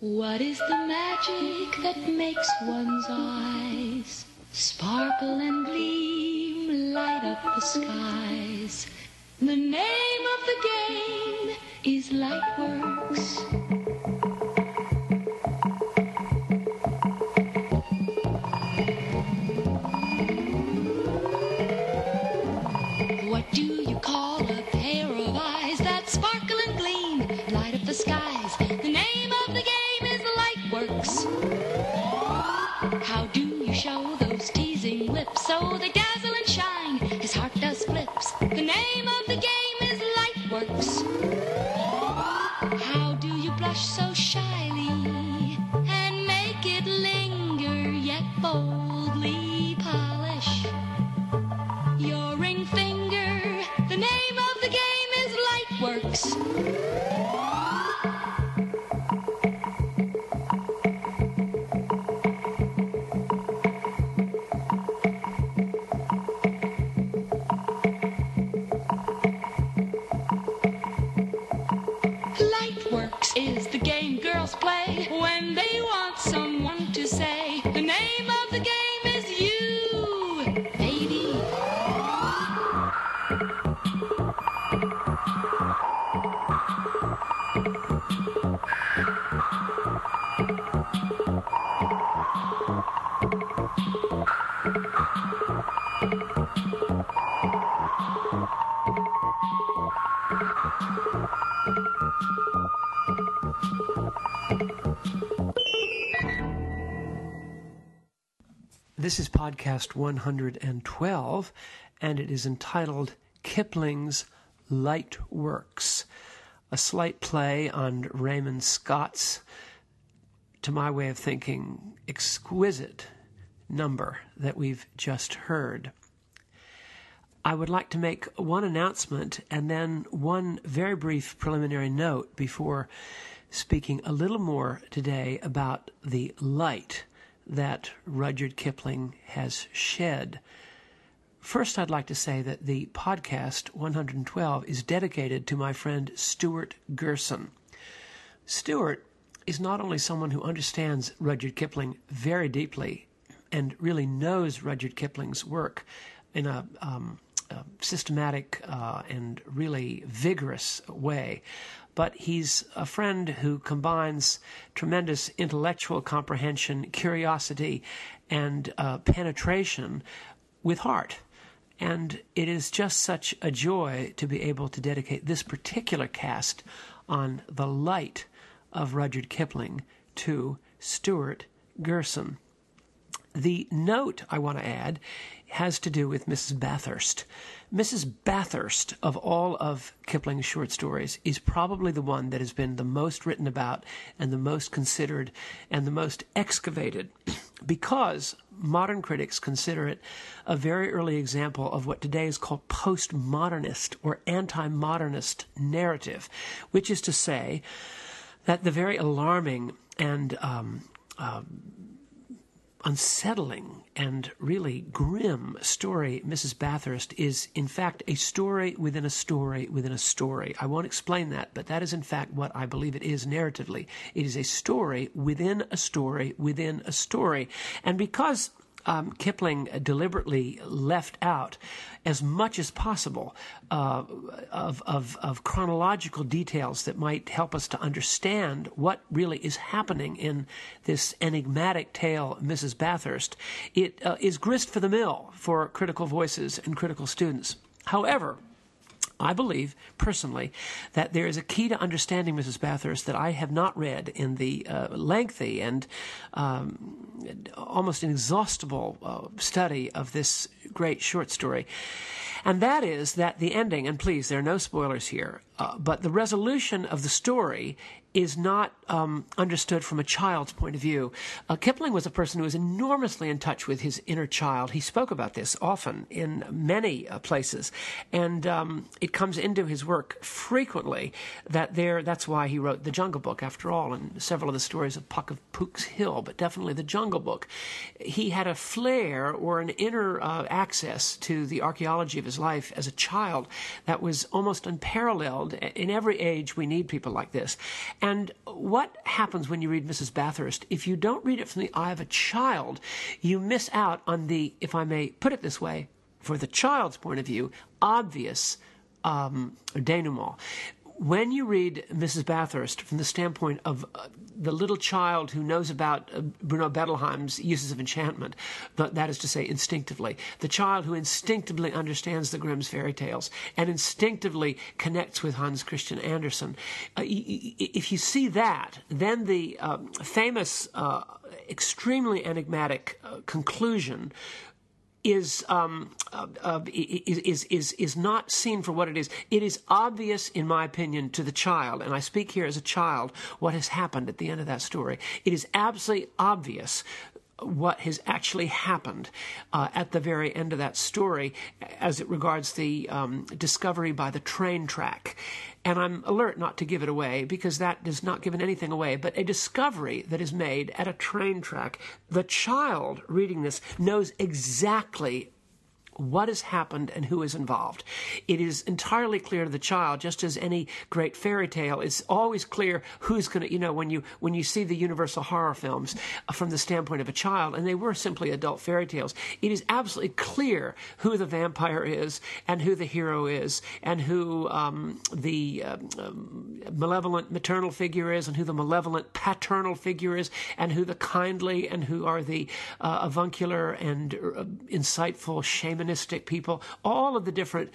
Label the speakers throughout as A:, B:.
A: What is the magic that makes one's eyes sparkle and gleam, light up the skies? The name of the game is Lightworks. Play when they
B: podcast 112, and it is entitled Kipling's Light Works, a slight play on Raymond Scott's, to my way of thinking, exquisite number that we've just heard. I would like to make one announcement and then one very brief preliminary note before speaking a little more today about the light that Rudyard Kipling has shed. First, I'd like to say that the podcast 112 is dedicated to my friend Stuart Gerson. Stuart is not only someone who understands Rudyard Kipling very deeply and really knows Rudyard Kipling's work in a, um, a systematic uh, and really vigorous way, but he's a friend who combines tremendous intellectual comprehension, curiosity, and uh, penetration with heart. And it is just such a joy to be able to dedicate this particular cast on the light of Rudyard Kipling to Stuart Gerson. The note I want to add has to do with Mrs. Bathurst. Mrs. Bathurst, of all of Kipling's short stories, is probably the one that has been the most written about and the most considered and the most excavated because modern critics consider it a very early example of what today is called postmodernist or anti modernist narrative, which is to say that the very alarming and um, um, unsettling and really grim story, Mrs. Bathurst, is in fact a story within a story within a story. I won't explain that, but that is in fact what I believe it is narratively. It is a story within a story within a story. And because um, Kipling deliberately left out as much as possible uh, of, of, of, chronological details that might help us to understand what really is happening in this enigmatic tale, Mrs. Bathurst. It uh, is grist for the mill for critical voices and critical students. However, I believe personally that there is a key to understanding Mrs. Bathurst that I have not read in the uh, lengthy and um, almost inexhaustible uh, study of this great short story. And that is that the ending, and please, there are no spoilers here, uh, but the resolution of the story is not um, understood from a child's point of view. Uh, Kipling was a person who was enormously in touch with his inner child. He spoke about this often in many uh, places, and um, it comes into his work frequently. That there, that's why he wrote the Jungle Book, after all, and several of the stories of Puck of Pook's Hill, but definitely the Jungle Book. He had a flair or an inner uh, access to the archaeology of his life as a child that was almost unparalleled. In every age, we need people like this. And what happens when you read Mrs. Bathurst? If you don't read it from the eye of a child, you miss out on the, if I may put it this way, for the child's point of view, obvious um, denouement when you read Mrs. Bathurst from the standpoint of uh, the little child who knows about uh, Bruno Bettelheim's uses of enchantment, that is to say, instinctively, the child who instinctively understands the Grimm's fairy tales and instinctively connects with Hans Christian Andersen, uh, if you see that, then the uh, famous, uh, extremely enigmatic uh, conclusion is, um, uh, uh, is, is, is not seen for what it is. It is obvious, in my opinion, to the child, and I speak here as a child, what has happened at the end of that story. It is absolutely obvious what has actually happened uh, at the very end of that story as it regards the um, discovery by the train track. And I'm alert not to give it away because that is not giving anything away, but a discovery that is made at a train track. The child reading this knows exactly what has happened and who is involved. It is entirely clear to the child, just as any great fairy tale, it's always clear who's going to, you know, when you when you see the Universal horror films uh, from the standpoint of a child, and they were simply adult fairy tales, it is absolutely clear who the vampire is and who the hero is and who um, the um, um, malevolent maternal figure is and who the malevolent paternal figure is and who the kindly and who are the uh, avuncular and uh, insightful shaman people, all of the different,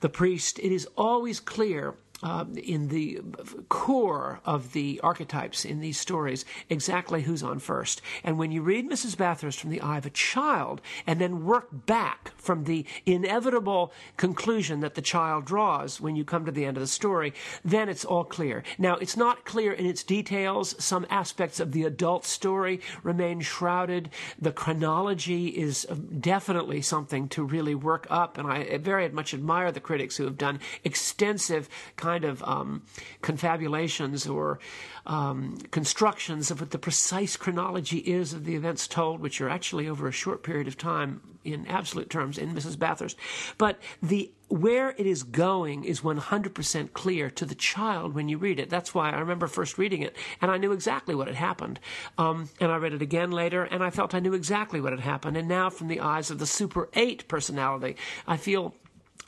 B: the priest, it is always clear uh, in the core of the archetypes in these stories exactly who's on first. And when you read Mrs. Bathurst from the eye of a child and then work back from the inevitable conclusion that the child draws when you come to the end of the story, then it's all clear. Now, it's not clear in its details. Some aspects of the adult story remain shrouded. The chronology is definitely something to really work up, and I very much admire the critics who have done extensive kind of um, confabulations or um, constructions of what the precise chronology is of the events told, which are actually over a short period of time in absolute terms in Mrs. Bathurst. But the where it is going is 100% clear to the child when you read it. That's why I remember first reading it and I knew exactly what had happened. Um, and I read it again later and I felt I knew exactly what had happened. And now, from the eyes of the Super 8 personality, I feel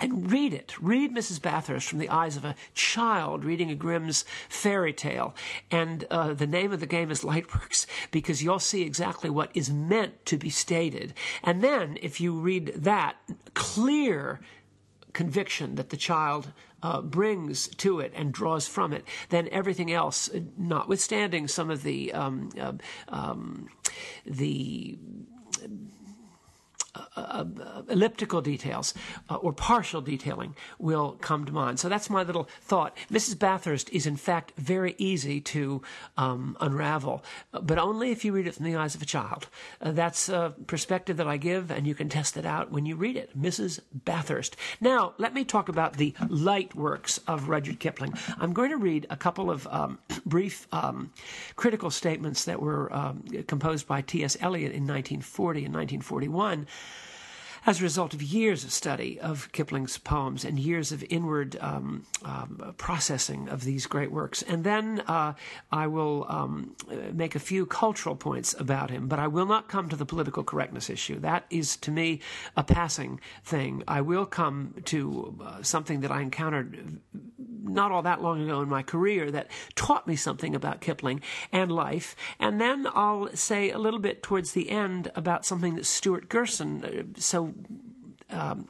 B: and read it. Read Mrs. Bathurst from the eyes of a child reading a Grimm's fairy tale. And uh, the name of the game is Lightworks because you'll see exactly what is meant to be stated. And then, if you read that, clear conviction that the child uh, brings to it and draws from it, then everything else, notwithstanding some of the um, uh, um, the uh, elliptical details uh, or partial detailing will come to mind. So that's my little thought. Mrs. Bathurst is, in fact, very easy to um, unravel, but only if you read it from the eyes of a child. Uh, that's a perspective that I give, and you can test it out when you read it. Mrs. Bathurst. Now, let me talk about the light works of Rudyard Kipling. I'm going to read a couple of um, brief um, critical statements that were um, composed by T.S. Eliot in 1940 and 1941 as a result of years of study of Kipling's poems and years of inward um, um, processing of these great works. And then uh, I will um, make a few cultural points about him, but I will not come to the political correctness issue. That is, to me, a passing thing. I will come to uh, something that I encountered not all that long ago in my career that taught me something about Kipling and life. And then I'll say a little bit towards the end about something that Stuart Gerson uh, so um,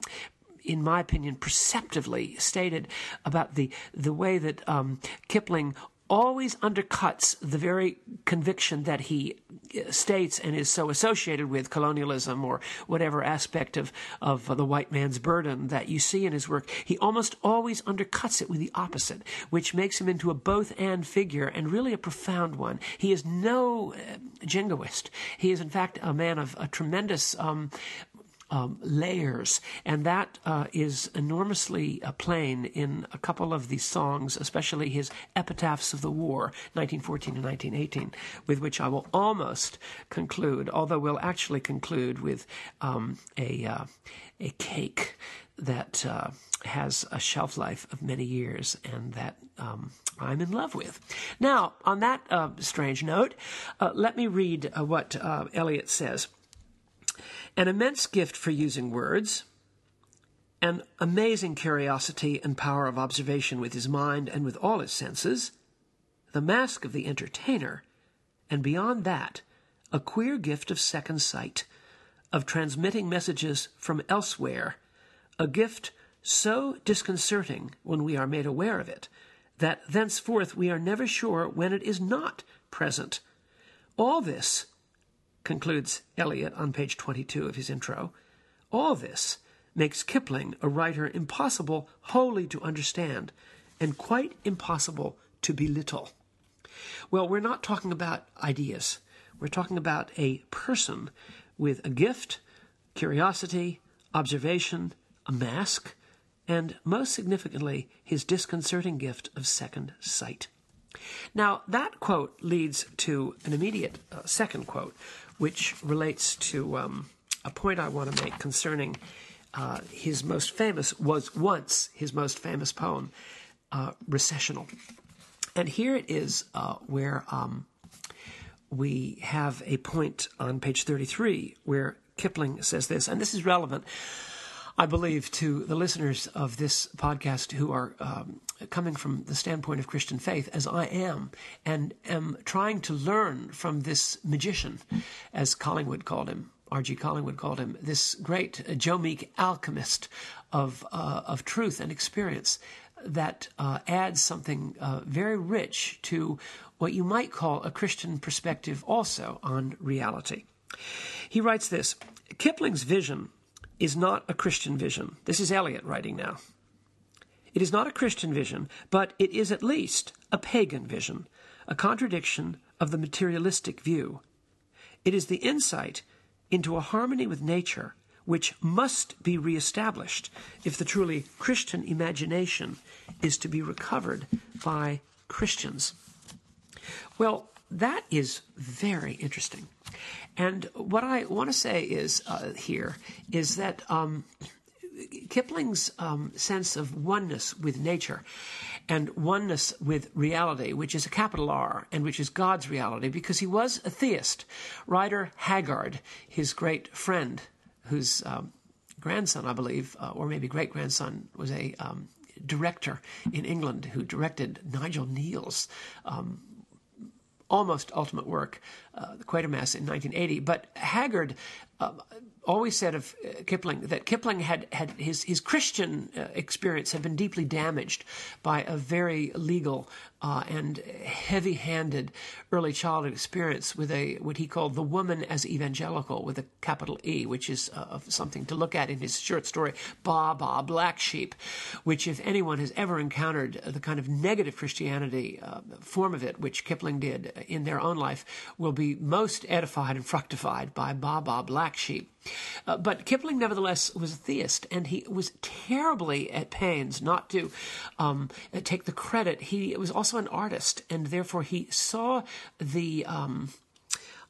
B: in my opinion, perceptively stated about the the way that um, Kipling always undercuts the very conviction that he uh, states and is so associated with colonialism or whatever aspect of, of the white man's burden that you see in his work. He almost always undercuts it with the opposite, which makes him into a both and figure and really a profound one. He is no uh, jingoist. He is, in fact, a man of a tremendous um, um, layers, and that uh, is enormously uh, plain in a couple of these songs, especially his Epitaphs of the War, 1914 and 1918, with which I will almost conclude, although we'll actually conclude with um, a, uh, a cake that uh, has a shelf life of many years and that um, I'm in love with. Now, on that uh, strange note, uh, let me read uh, what uh, Eliot says. An immense gift for using words, an amazing curiosity and power of observation with his mind and with all his senses, the mask of the entertainer, and beyond that, a queer gift of second sight, of transmitting messages from elsewhere, a gift so disconcerting when we are made aware of it that thenceforth we are never sure when it is not present. All this, concludes Eliot on page 22 of his intro, all this makes Kipling a writer impossible wholly to understand and quite impossible to belittle. Well, we're not talking about ideas. We're talking about a person with a gift, curiosity, observation, a mask, and most significantly, his disconcerting gift of second sight. Now, that quote leads to an immediate uh, second quote, which relates to um, a point I want to make concerning uh, his most famous, was once his most famous poem, uh, Recessional. And here it is uh, where um, we have a point on page 33 where Kipling says this, and this is relevant I believe, to the listeners of this podcast who are um, coming from the standpoint of Christian faith, as I am, and am trying to learn from this magician, as Collingwood called him. R.G. Collingwood called him this great uh, Joe Meek alchemist of uh, of truth and experience that uh, adds something uh, very rich to what you might call a Christian perspective also on reality. He writes this Kipling's vision is not a Christian vision. This is Eliot writing now. It is not a Christian vision, but it is at least a pagan vision, a contradiction of the materialistic view. It is the insight into a harmony with nature which must be reestablished if the truly Christian imagination is to be recovered by Christians. Well, that is very interesting. And what I want to say is uh, here is that um, Kipling's um, sense of oneness with nature and oneness with reality, which is a capital R and which is God's reality, because he was a theist. Rider Haggard, his great friend, whose um, grandson, I believe, uh, or maybe great grandson, was a um, director in England who directed Nigel Kneale's um, almost ultimate work, uh, The Quatermass in 1980. But Haggard uh, always said of uh, Kipling that Kipling had, had his, his Christian uh, experience had been deeply damaged by a very legal uh, and heavy-handed early childhood experience with a what he called the woman as evangelical with a capital E, which is uh, something to look at in his short story Baa Baa Black Sheep, which if anyone has ever encountered the kind of negative Christianity uh, form of it, which Kipling did in their own life, will be most edified and fructified by Baa Baa Black Sheep. Uh, but Kipling, nevertheless, was a theist, and he was terribly at pains not to um, take the credit. He was also an artist, and therefore he saw the. Um,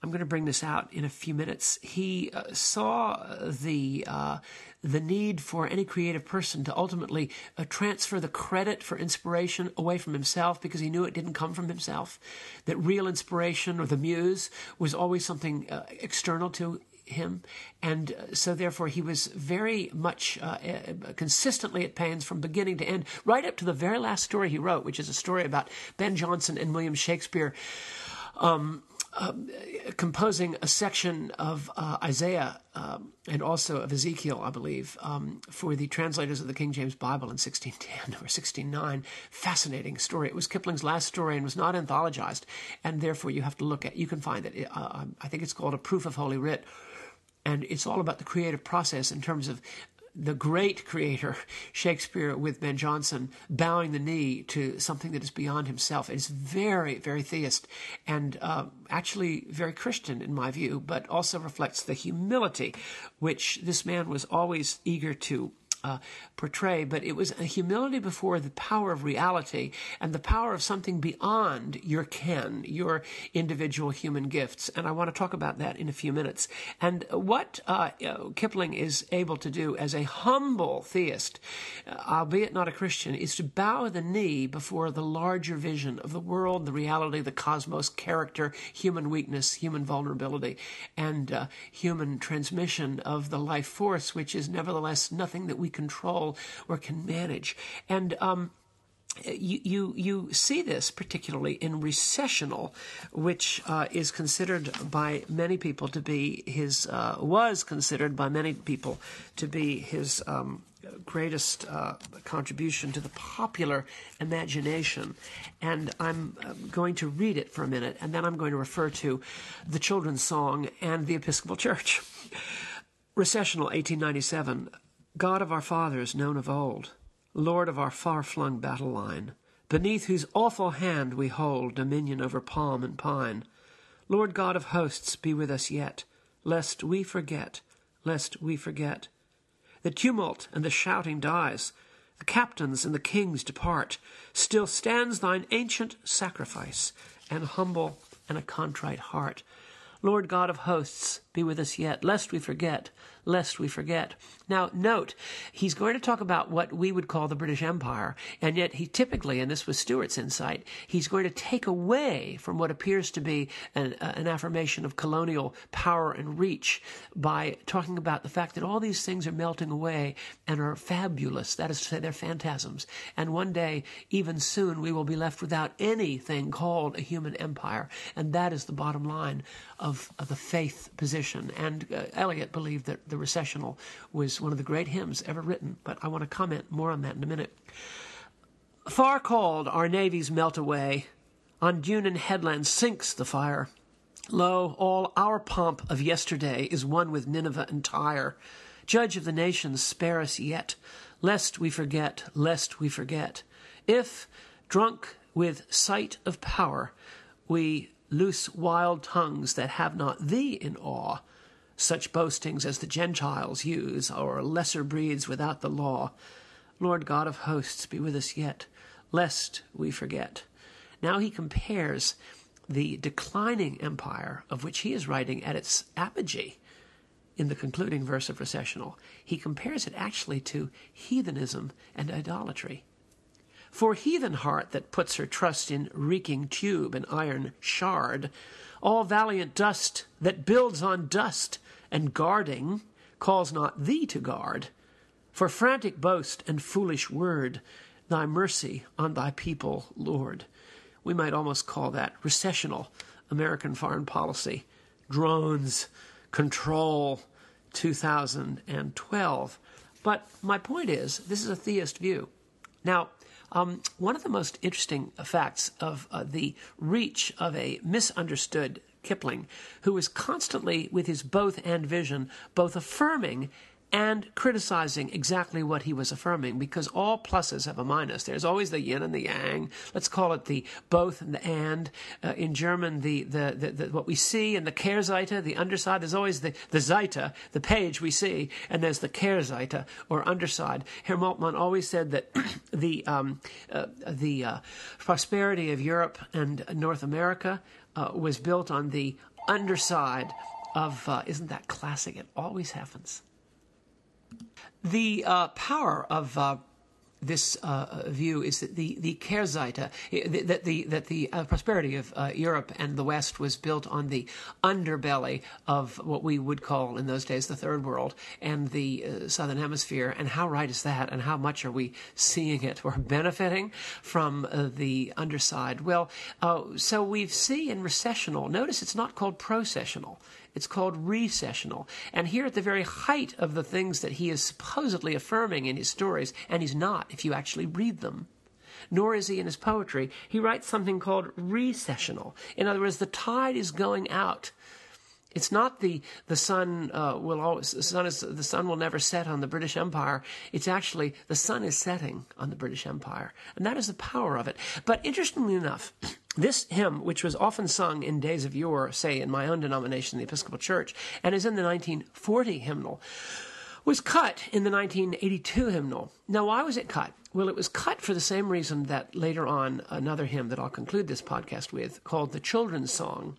B: I'm going to bring this out in a few minutes. He uh, saw the uh, the need for any creative person to ultimately uh, transfer the credit for inspiration away from himself because he knew it didn't come from himself. That real inspiration or the muse was always something uh, external to him. And uh, so, therefore, he was very much uh, uh, consistently at pains from beginning to end, right up to the very last story he wrote, which is a story about Ben Jonson and William Shakespeare. Um, uh, composing a section of uh, Isaiah um, and also of Ezekiel, I believe, um, for the translators of the King James Bible in 1610 or 1609. Fascinating story. It was Kipling's last story and was not anthologized, and therefore you have to look at. You can find it. Uh, I think it's called a proof of Holy Writ and it's all about the creative process in terms of the great creator, Shakespeare with Ben Jonson, bowing the knee to something that is beyond himself. It's very, very theist and uh, actually very Christian in my view, but also reflects the humility which this man was always eager to uh, portray, but it was a humility before the power of reality and the power of something beyond your ken, your individual human gifts. And I want to talk about that in a few minutes. And what uh, Kipling is able to do as a humble theist, uh, albeit not a Christian, is to bow the knee before the larger vision of the world, the reality, the cosmos, character, human weakness, human vulnerability, and uh, human transmission of the life force, which is nevertheless nothing that we we control or can manage. And um, you, you, you see this particularly in recessional, which uh, is considered by many people to be his uh, was considered by many people to be his um, greatest uh, contribution to the popular imagination. And I'm uh, going to read it for a minute, and then I'm going to refer to the children's song and the Episcopal Church. Recessional, 1897. God of our fathers, known of old, Lord of our far flung battle line, beneath whose awful hand we hold dominion over palm and pine, Lord God of hosts, be with us yet, lest we forget, lest we forget. The tumult and the shouting dies, the captains and the kings depart, still stands thine ancient sacrifice, and humble and a contrite heart. Lord God of hosts, be with us yet, lest we forget, lest we forget. Now, note, he's going to talk about what we would call the British Empire, and yet he typically, and this was Stuart's insight, he's going to take away from what appears to be an, uh, an affirmation of colonial power and reach by talking about the fact that all these things are melting away and are fabulous. That is to say, they're phantasms. And one day, even soon, we will be left without anything called a human empire. And that is the bottom line of, of the faith position. And uh, Eliot believed that the recessional was one of the great hymns ever written, but I want to comment more on that in a minute. Far called, our navies melt away. On dune and headland sinks the fire. Lo, all our pomp of yesterday is one with Nineveh and Tyre. Judge of the nations, spare us yet, lest we forget, lest we forget. If, drunk with sight of power, we loose wild tongues that have not thee in awe, such boastings as the Gentiles use, or lesser breeds without the law. Lord God of hosts, be with us yet, lest we forget. Now he compares the declining empire of which he is writing at its apogee in the concluding verse of Recessional. He compares it actually to heathenism and idolatry. For heathen heart that puts her trust in reeking tube and iron shard, all valiant dust that builds on dust, and guarding calls not thee to guard. For frantic boast and foolish word, thy mercy on thy people, Lord. We might almost call that recessional American foreign policy. Drones, control, 2012. But my point is, this is a theist view. Now, um, one of the most interesting facts of uh, the reach of a misunderstood Kipling, who was constantly, with his both and vision, both affirming and criticizing exactly what he was affirming because all pluses have a minus. There's always the yin and the yang. Let's call it the both and the and. Uh, in German, the, the, the, the, what we see in the Kehrseite, the underside, there's always the, the Seite, the page we see, and there's the Kehrseite or underside. Herr Moltmann always said that the, um, uh, the uh, prosperity of Europe and North America uh, was built on the underside of, uh, isn't that classic? It always happens. The uh, power of uh, this uh, view is that the the Kehrseite, that the that the uh, prosperity of uh, Europe and the West was built on the underbelly of what we would call in those days the Third World and the uh, Southern Hemisphere. And how right is that? And how much are we seeing it or benefiting from uh, the underside? Well, uh, so we see in recessional. Notice it's not called processional. It's called recessional. And here at the very height of the things that he is supposedly affirming in his stories, and he's not if you actually read them, nor is he in his poetry, he writes something called recessional. In other words, the tide is going out. It's not the the sun uh, will always the sun is the sun will never set on the British Empire. It's actually the sun is setting on the British Empire, and that is the power of it. But interestingly enough. This hymn, which was often sung in days of yore, say in my own denomination, the Episcopal Church, and is in the 1940 hymnal, was cut in the 1982 hymnal. Now, why was it cut? Well, it was cut for the same reason that later on another hymn that I'll conclude this podcast with, called the Children's Song,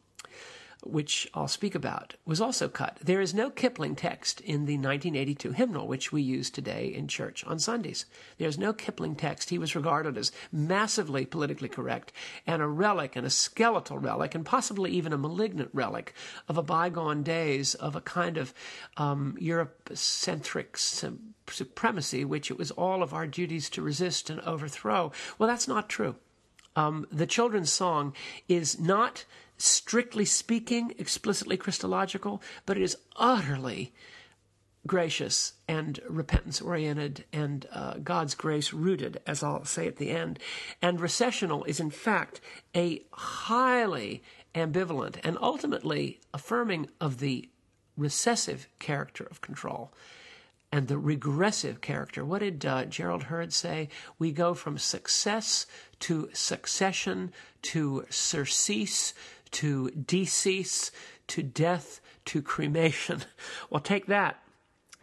B: which I'll speak about, was also cut. There is no Kipling text in the 1982 hymnal, which we use today in church on Sundays. There's no Kipling text. He was regarded as massively politically correct and a relic and a skeletal relic and possibly even a malignant relic of a bygone days of a kind of um, Eurocentric supremacy, which it was all of our duties to resist and overthrow. Well, that's not true. Um, the children's song is not strictly speaking, explicitly Christological, but it is utterly gracious and repentance oriented and uh, God's grace rooted, as I'll say at the end. And recessional is, in fact, a highly ambivalent and ultimately affirming of the recessive character of control and the regressive character. What did uh, Gerald Heard say? We go from success to succession to surcease to decease, to death, to cremation. Well, take that.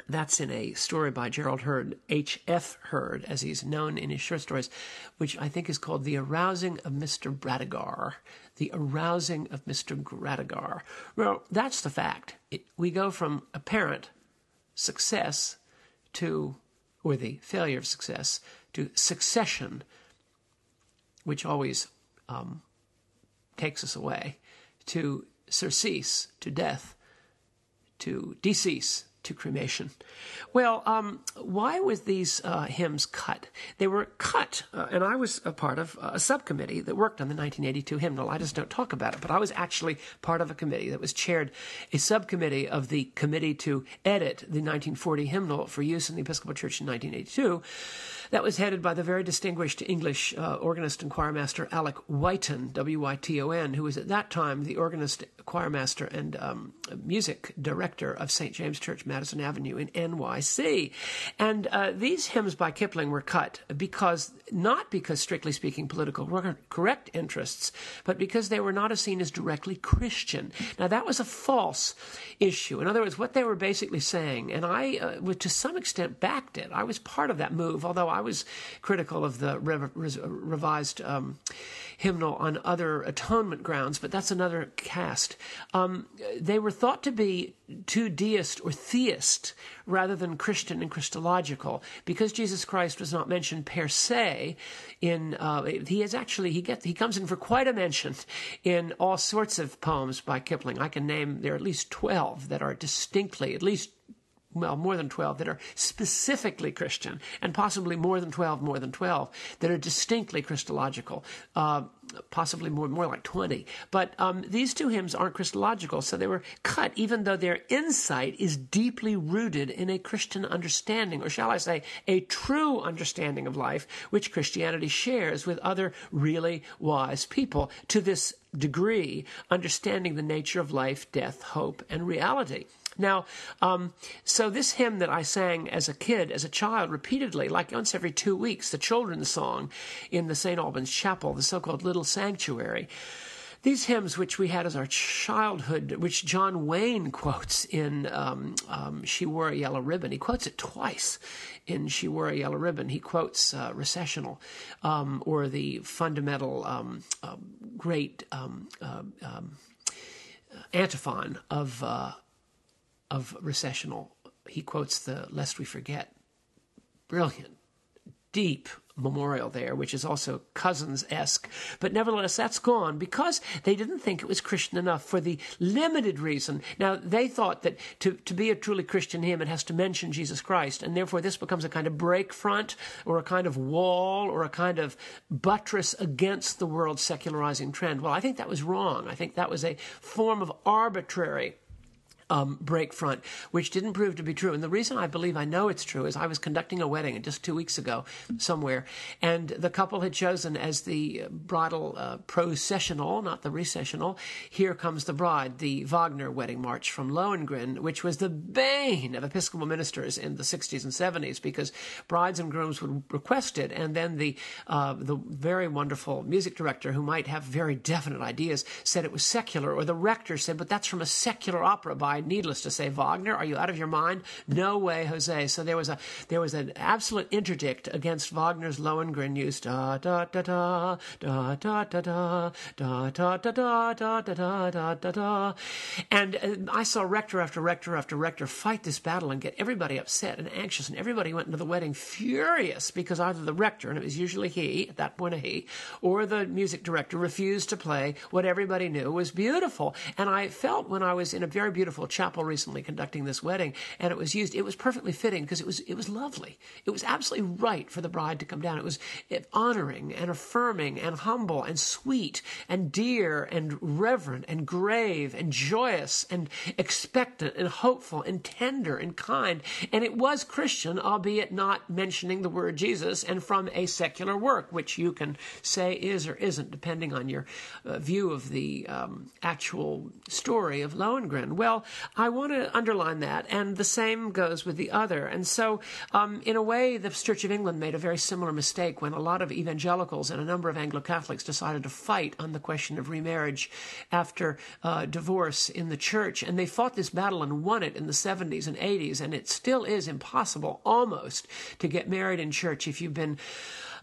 B: That's in a story by Gerald Heard, H.F. Heard, as he's known in his short stories, which I think is called The Arousing of Mr. Bradagar. The Arousing of Mr. Bradagar. Well, that's the fact. It, we go from apparent success to, or the failure of success, to succession, which always um, takes us away, to surcease, to death, to decease, to cremation. Well, um, why was these uh, hymns cut? They were cut, uh, and I was a part of a subcommittee that worked on the 1982 hymnal. I just don't talk about it, but I was actually part of a committee that was chaired a subcommittee of the committee to edit the 1940 hymnal for use in the Episcopal Church in 1982. That was headed by the very distinguished English uh, organist and choirmaster Alec Wyton, W Y T O N, who was at that time the organist, choirmaster, and um, music director of St. James Church, Madison Avenue in NYC. And uh, these hymns by Kipling were cut because, not because, strictly speaking, political correct interests, but because they were not seen as directly Christian. Now, that was a false issue. In other words, what they were basically saying, and I, uh, to some extent, backed it. I was part of that move, although I was critical of the revised um, hymnal on other atonement grounds, but that's another cast. Um, they were thought to be too deist or theist rather than Christian and Christological because Jesus Christ was not mentioned per se. In uh, he is actually he gets he comes in for quite a mention in all sorts of poems by Kipling. I can name there are at least twelve that are distinctly at least well, more than 12 that are specifically Christian, and possibly more than 12, more than 12 that are distinctly Christological, uh, possibly more, more like 20. But um, these two hymns aren't Christological, so they were cut, even though their insight is deeply rooted in a Christian understanding, or shall I say, a true understanding of life, which Christianity shares with other really wise people to this degree, understanding the nature of life, death, hope, and reality. Now, um, so this hymn that I sang as a kid, as a child, repeatedly, like once every two weeks, the children's song in the St. Albans Chapel, the so called Little Sanctuary. These hymns, which we had as our childhood, which John Wayne quotes in um, um, She Wore a Yellow Ribbon, he quotes it twice in She Wore a Yellow Ribbon. He quotes uh, Recessional um, or the fundamental um, uh, great um, uh, antiphon of. Uh, of recessional. He quotes the Lest We Forget. Brilliant, deep memorial there, which is also Cousins esque. But nevertheless, that's gone because they didn't think it was Christian enough for the limited reason. Now, they thought that to, to be a truly Christian hymn, it has to mention Jesus Christ, and therefore this becomes a kind of break front or a kind of wall or a kind of buttress against the world's secularizing trend. Well, I think that was wrong. I think that was a form of arbitrary um, break front, which didn't prove to be true. And the reason I believe I know it's true is I was conducting a wedding just two weeks ago somewhere, and the couple had chosen as the bridal uh, processional, not the recessional, Here Comes the Bride, the Wagner wedding march from Lohengrin, which was the bane of Episcopal ministers in the 60s and 70s because brides and grooms would request it, and then the, uh, the very wonderful music director, who might have very definite ideas, said it was secular, or the rector said, but that's from a secular opera by needless to say, Wagner, are you out of your mind? No way, Jose. So there was a there was an absolute interdict against Wagner's Lohengrin use da da da da da da da da da da da da da da da da da. And I saw rector after rector after rector fight this battle and get everybody upset and anxious, and everybody went into the wedding furious because either the rector, and it was usually he at that point a he, or the music director refused to play what everybody knew was beautiful. And I felt when I was in a very beautiful chapel recently conducting this wedding, and it was used. It was perfectly fitting because it was it was lovely. It was absolutely right for the bride to come down. It was honoring and affirming and humble and sweet and dear and reverent and grave and joyous and expectant and hopeful and tender and kind. And it was Christian, albeit not mentioning the word Jesus and from a secular work, which you can say is or isn't, depending on your uh, view of the um, actual story of Lohengrin. Well, I want to underline that, and the same goes with the other. And so, um, in a way, the Church of England made a very similar mistake when a lot of evangelicals and a number of Anglo Catholics decided to fight on the question of remarriage after uh, divorce in the church. And they fought this battle and won it in the 70s and 80s, and it still is impossible almost to get married in church if you've been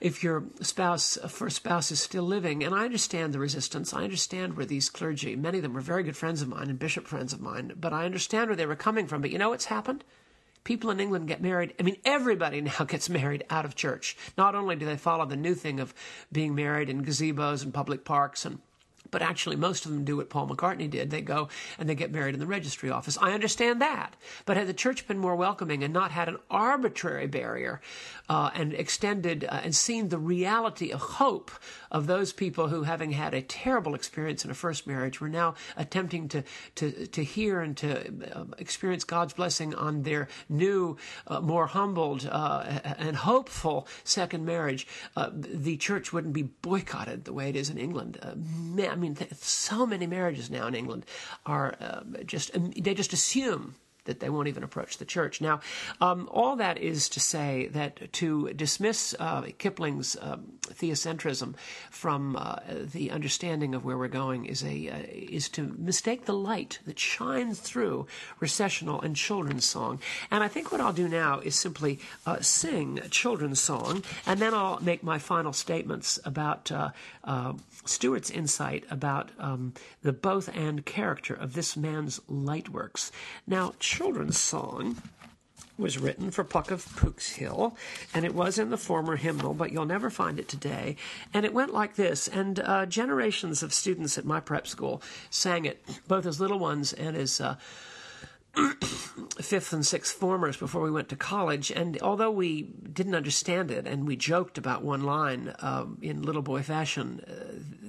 B: if your spouse, uh, first spouse is still living. And I understand the resistance. I understand where these clergy, many of them were very good friends of mine and bishop friends of mine, but I understand where they were coming from. But you know what's happened? People in England get married. I mean, everybody now gets married out of church. Not only do they follow the new thing of being married in gazebos and public parks and but actually most of them do what Paul McCartney did. They go and they get married in the registry office. I understand that. But had the church been more welcoming and not had an arbitrary barrier uh, and extended uh, and seen the reality of hope of those people who, having had a terrible experience in a first marriage, were now attempting to, to, to hear and to uh, experience God's blessing on their new, uh, more humbled uh, and hopeful second marriage, the church wouldn't be boycotted the way it is in England. I mean, so many marriages now in England are just, um, they just assume that they won't even approach the church. Now, um, all that is to say that to dismiss uh, Kipling's um, theocentrism from uh, the understanding of where we're going is a uh, is to mistake the light that shines through recessional and children's song. And I think what I'll do now is simply uh, sing children's song, and then I'll make my final statements about uh, uh, Stuart's insight about um, the both and character of this man's light works. Now children's song was written for Puck of Pook's Hill, and it was in the former hymnal, but you'll never find it today. And it went like this, and uh, generations of students at my prep school sang it, both as little ones and as uh, fifth and sixth formers before we went to college. And although we didn't understand it and we joked about one line um, in little boy fashion, uh,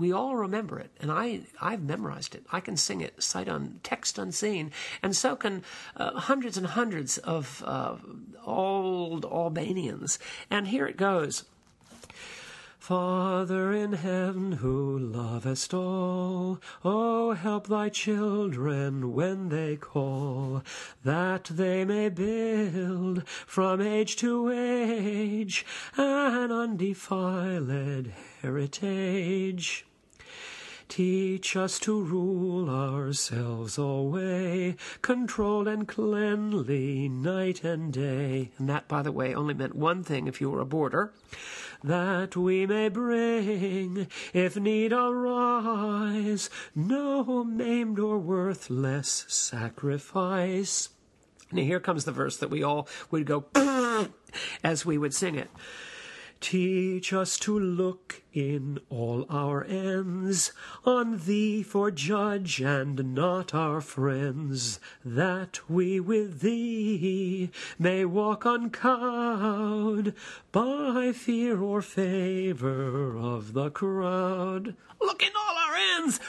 B: we all remember it. And I, I've memorized it. I can sing it sight on text unseen. And so can uh, hundreds and hundreds of uh, old Albanians. And here it goes. Father in heaven, who lovest all, oh, help thy children when they call, that they may build from age to age an undefiled heritage. Teach us to rule ourselves away, control and cleanly night and day. And that, by the way, only meant one thing if you were a boarder. That we may bring, if need arise, no maimed or worthless sacrifice. Now here comes the verse that we all would go as we would sing it. Teach us to look in all our ends on thee for judge and not our friends, that we with thee may walk uncowed by fear or favor of the crowd. Look in all our ends.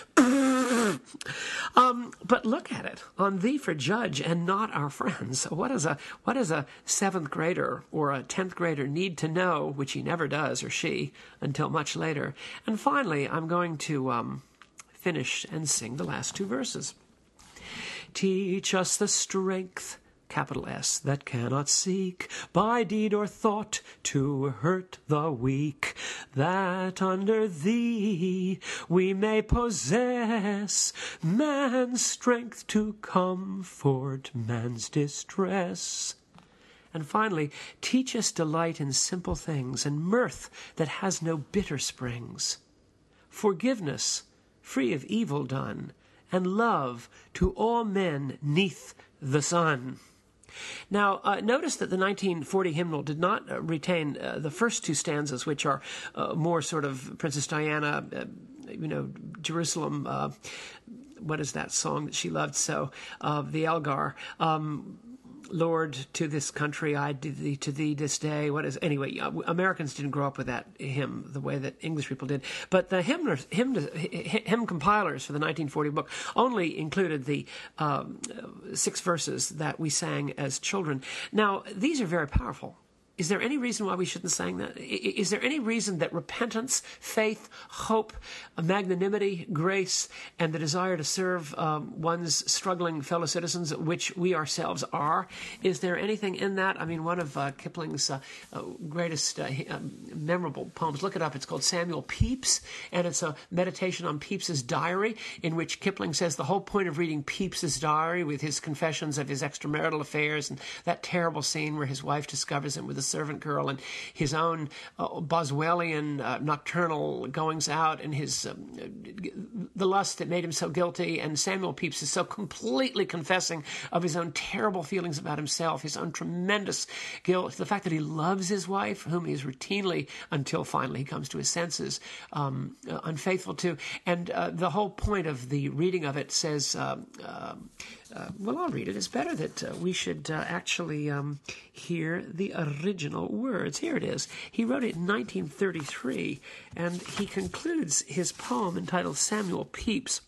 B: um, but look at it on thee for judge and not our friends. What does a what does a seventh grader or a tenth grader need to know, which he never does or she until much later? And finally, I'm going to um, finish and sing the last two verses. Teach us the strength capital S, that cannot seek by deed or thought to hurt the weak, that under thee we may possess man's strength to comfort man's distress. And finally, teach us delight in simple things and mirth that has no bitter springs, forgiveness free of evil done, and love to all men neath the sun. Now, uh, notice that the 1940 hymnal did not uh, retain uh, the first two stanzas, which are uh, more sort of Princess Diana, uh, you know, Jerusalem. Uh, what is that song that she loved so? the Elgar. Um, Lord, to this country I did thee to thee this day. What is anyway? Americans didn't grow up with that hymn the way that English people did. But the hymn hymn, hymn compilers for the 1940 book only included the um, six verses that we sang as children. Now these are very powerful. Is there any reason why we shouldn't sing that? Is there any reason that repentance, faith, hope, magnanimity, grace, and the desire to serve um, one's struggling fellow citizens, which we ourselves are, is there anything in that? I mean, one of uh, Kipling's uh, uh, greatest uh, um, memorable poems, look it up, it's called Samuel Pepys, and it's a meditation on Pepys's diary, in which Kipling says the whole point of reading Pepys's diary with his confessions of his extramarital affairs and that terrible scene where his wife discovers him with a servant girl and his own uh, Boswellian uh, nocturnal goings out and his um, the lust that made him so guilty. And Samuel Pepys is so completely confessing of his own terrible feelings about himself, his own tremendous guilt, the fact that he loves his wife, whom he is routinely, until finally he comes to his senses, um, uh, unfaithful to. And uh, the whole point of the reading of it says. Um, uh, well, I'll read it. It's better that uh, we should uh, actually um, hear the original words. Here it is. He wrote it in 1933, and he concludes his poem entitled Samuel Pepys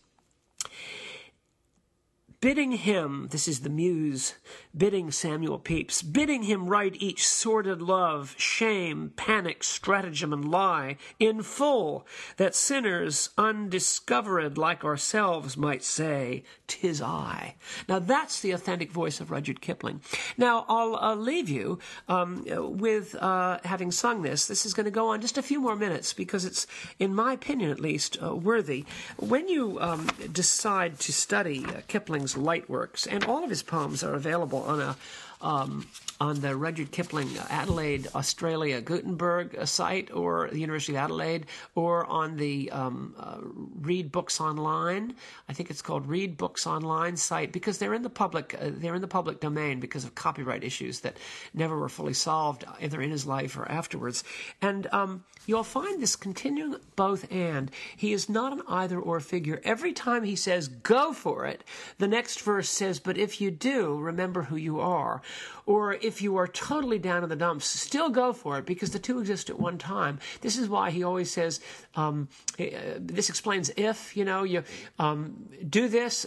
B: bidding him, this is the muse, bidding Samuel Pepys, bidding him write each sordid love, shame, panic, stratagem, and lie in full, that sinners undiscovered like ourselves might say, "'Tis I." Now that's the authentic voice of Rudyard Kipling. Now I'll leave you um, with uh, having sung this. This is going to go on just a few more minutes because it's, in my opinion at least, uh, worthy. When you um, decide to study uh, Kipling's light works, and all of his poems are available on a um, on the Rudyard Kipling Adelaide, Australia Gutenberg site or the University of Adelaide or on the um, uh, Read Books Online. I think it's called Read Books Online site because they're in the public uh, they're in the public domain because of copyright issues that never were fully solved either in his life or afterwards. And um, you'll find this continuing both and. He is not an either or figure. Every time he says go for it, the next verse says, but if you do, remember who you are. Or if you are totally down in the dumps, still go for it because the two exist at one time. This is why he always says, um, uh, this explains if, you know, you um, do this,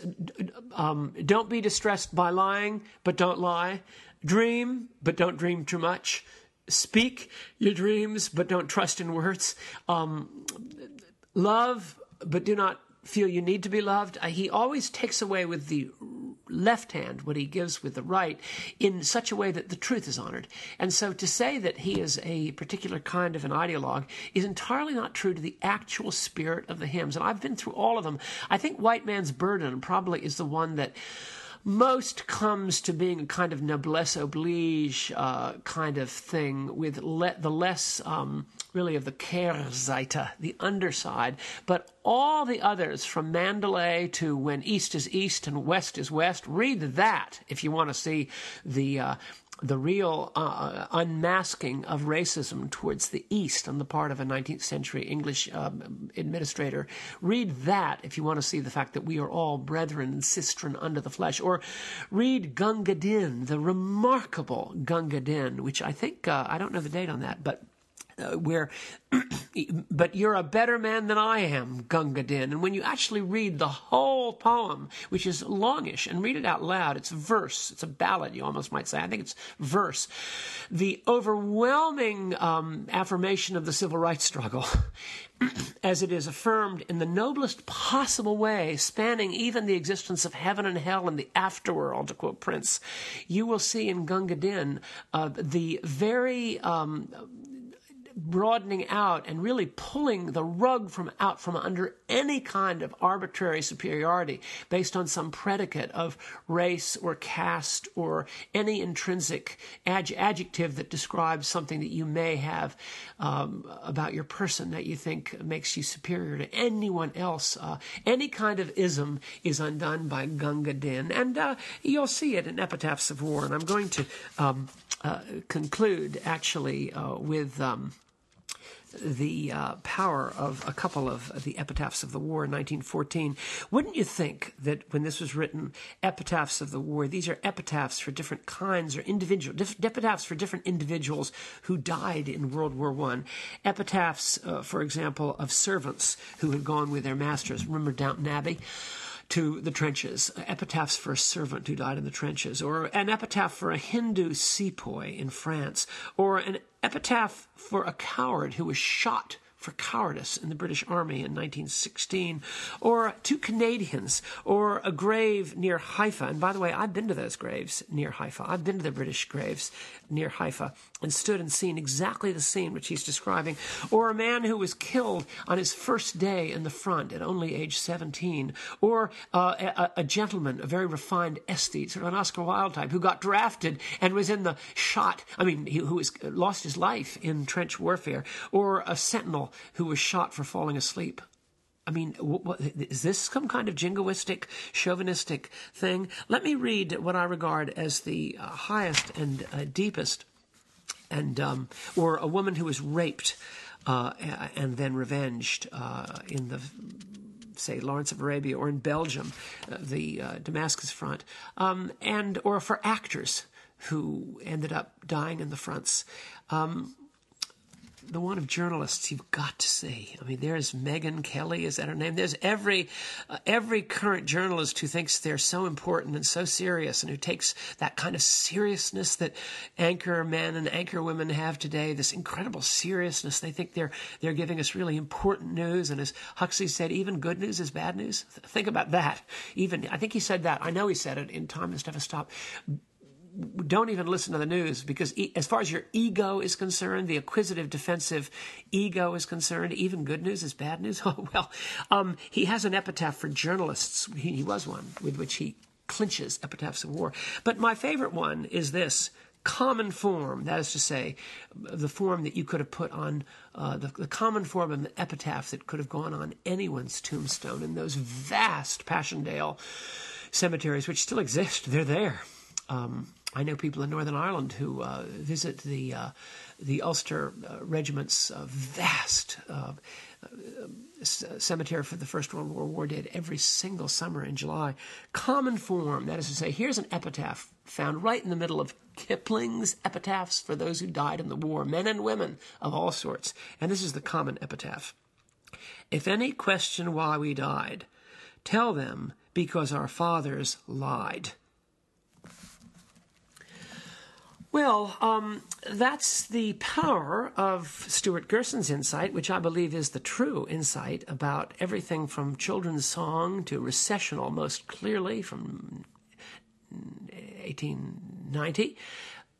B: um, don't be distressed by lying, but don't lie. Dream, but don't dream too much. Speak your dreams, but don't trust in words. Um, love, but do not feel you need to be loved. Uh, he always takes away with the left hand what he gives with the right in such a way that the truth is honored. And so to say that he is a particular kind of an ideologue is entirely not true to the actual spirit of the hymns. And I've been through all of them. I think White Man's Burden probably is the one that most comes to being a kind of noblesse oblige uh, kind of thing with le- the less um, really of the Kehrseite, the underside, but all the others from Mandalay to When East is East and West is West, read that if you want to see the uh, the real uh, unmasking of racism towards the East on the part of a 19th century English um, administrator. Read that if you want to see the fact that we are all brethren and sistren under the flesh. Or read Gunga Din, the remarkable Gunga Din, which I think, uh, I don't know the date on that, but uh, where, but you're a better man than I am, Gunga Din. And when you actually read the whole poem, which is longish, and read it out loud, it's verse, it's a ballad, you almost might say. I think it's verse. The overwhelming um, affirmation of the civil rights struggle, as it is affirmed in the noblest possible way, spanning even the existence of heaven and hell and the afterworld, to quote Prince, you will see in Gunga Din uh, the very um, broadening out and really pulling the rug from out from under any kind of arbitrary superiority based on some predicate of race or caste or any intrinsic ad- adjective that describes something that you may have um, about your person that you think makes you superior to anyone else. Uh, any kind of ism is undone by Gunga Din, and uh, you'll see it in Epitaphs of War. And I'm going to um, uh, conclude actually uh, with. Um, the uh, power of a couple of the epitaphs of the war in 1914. Wouldn't you think that when this was written, epitaphs of the war, these are epitaphs for different kinds or individual diff- epitaphs for different individuals who died in World War One. Epitaphs, uh, for example, of servants who had gone with their masters. Remember Downton Abbey? To the trenches, epitaphs for a servant who died in the trenches, or an epitaph for a Hindu sepoy in France, or an epitaph for a coward who was shot for cowardice in the British Army in 1916, or two Canadians, or a grave near Haifa. And by the way, I've been to those graves near Haifa. I've been to the British graves near Haifa and stood and seen exactly the scene which he's describing. Or a man who was killed on his first day in the front at only age 17. Or uh, a, a, gentleman, a very refined aesthete, sort of an Oscar Wilde type, who got drafted and was in the shot, I mean, he, who was, lost his life in trench warfare. Or a sentinel who was shot for falling asleep. I mean, what, is this some kind of jingoistic, chauvinistic thing? Let me read what I regard as the uh, highest and uh, deepest, and um, or a woman who was raped uh, and then revenged uh, in the say Lawrence of Arabia or in Belgium, uh, the uh, Damascus front, um, and or for actors who ended up dying in the fronts. Um, the one of journalists you've got to see. I mean, there's Megyn Kelly, is that her name? There's every uh, every current journalist who thinks they're so important and so serious, and who takes that kind of seriousness that anchor men and anchor women have today. This incredible seriousness. They think they're they're giving us really important news, and as Huxley said, even good news is bad news. Think about that. Even I think he said that. I know he said it in Time Must Have a Stop don't even listen to the news because e- as far as your ego is concerned, the acquisitive defensive ego is concerned, even good news is bad news. Oh, well, um, he has an epitaph for journalists. He, he was one with which he clinches epitaphs of war. But my favorite one is this common form, that is to say, the form that you could have put on uh, the, the, common form of an epitaph that could have gone on anyone's tombstone in those vast Passchendaele cemeteries, which still exist. They're there. Um, I know people in Northern Ireland who uh, visit the uh, the Ulster uh, Regiment's uh, vast cemetery for the First World War War dead every single summer in July. Common form, that is to say, here's an epitaph found right in the middle of Kipling's epitaphs for those who died in the war, men and women of all sorts. And this is the common epitaph. If any question why we died, tell them because our fathers lied. Well, um, that's the power of Stuart Gerson's insight, which I believe is the true insight about everything from children's song to recessional, most clearly from 1890,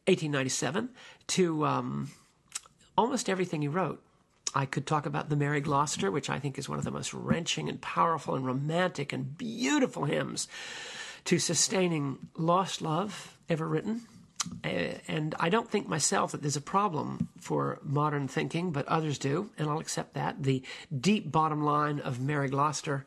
B: 1897, to um, almost everything he wrote. I could talk about the Mary Gloster, which I think is one of the most wrenching and powerful and romantic and beautiful hymns to sustaining lost love ever written and I don't think myself that there's a problem for modern thinking, but others do, and I'll accept that. The deep bottom line of Mary Gloster,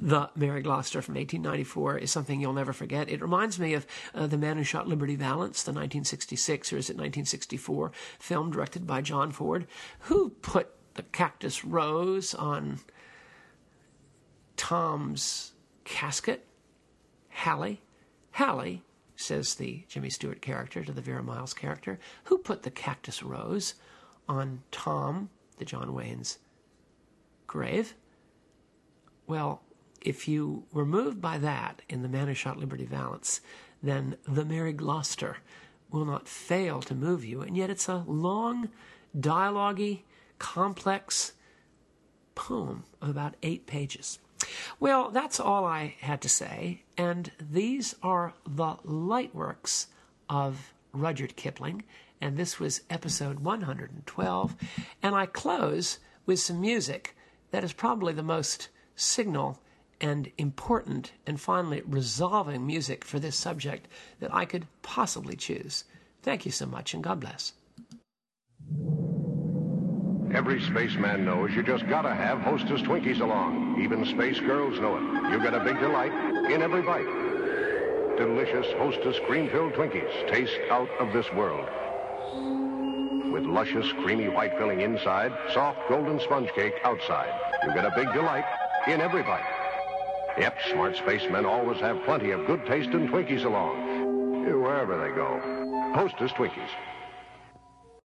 B: the Mary Gloster from 1894, is something you'll never forget. It reminds me of uh, The Man Who Shot Liberty Valance, the 1966, or is it 1964, film directed by John Ford, who put the cactus rose on Tom's casket. Hallie. Hallie says the Jimmy Stewart character to the Vera Miles character, who put the cactus rose on Tom, the John Wayne's grave. Well, if you were moved by that in the man who shot Liberty Valance, then the Mary Gloster will not fail to move you. And yet it's a long, dialogue complex poem of about eight pages. Well, that's all I had to say, and these are the light works of Rudyard Kipling, and this was episode 112. And I close with some music that is probably the most signal and important and finally resolving music for this subject that I could possibly choose. Thank you so much, and God bless.
C: Every spaceman knows you just gotta have Hostess Twinkies along. Even space girls know it. You get a big delight in every bite. Delicious Hostess cream-filled Twinkies taste out of this world. With luscious, creamy white filling inside, soft golden sponge cake outside. You get a big delight in every bite. Yep, smart spacemen always have plenty of good tasting Twinkies along. Wherever they go. Hostess Twinkies.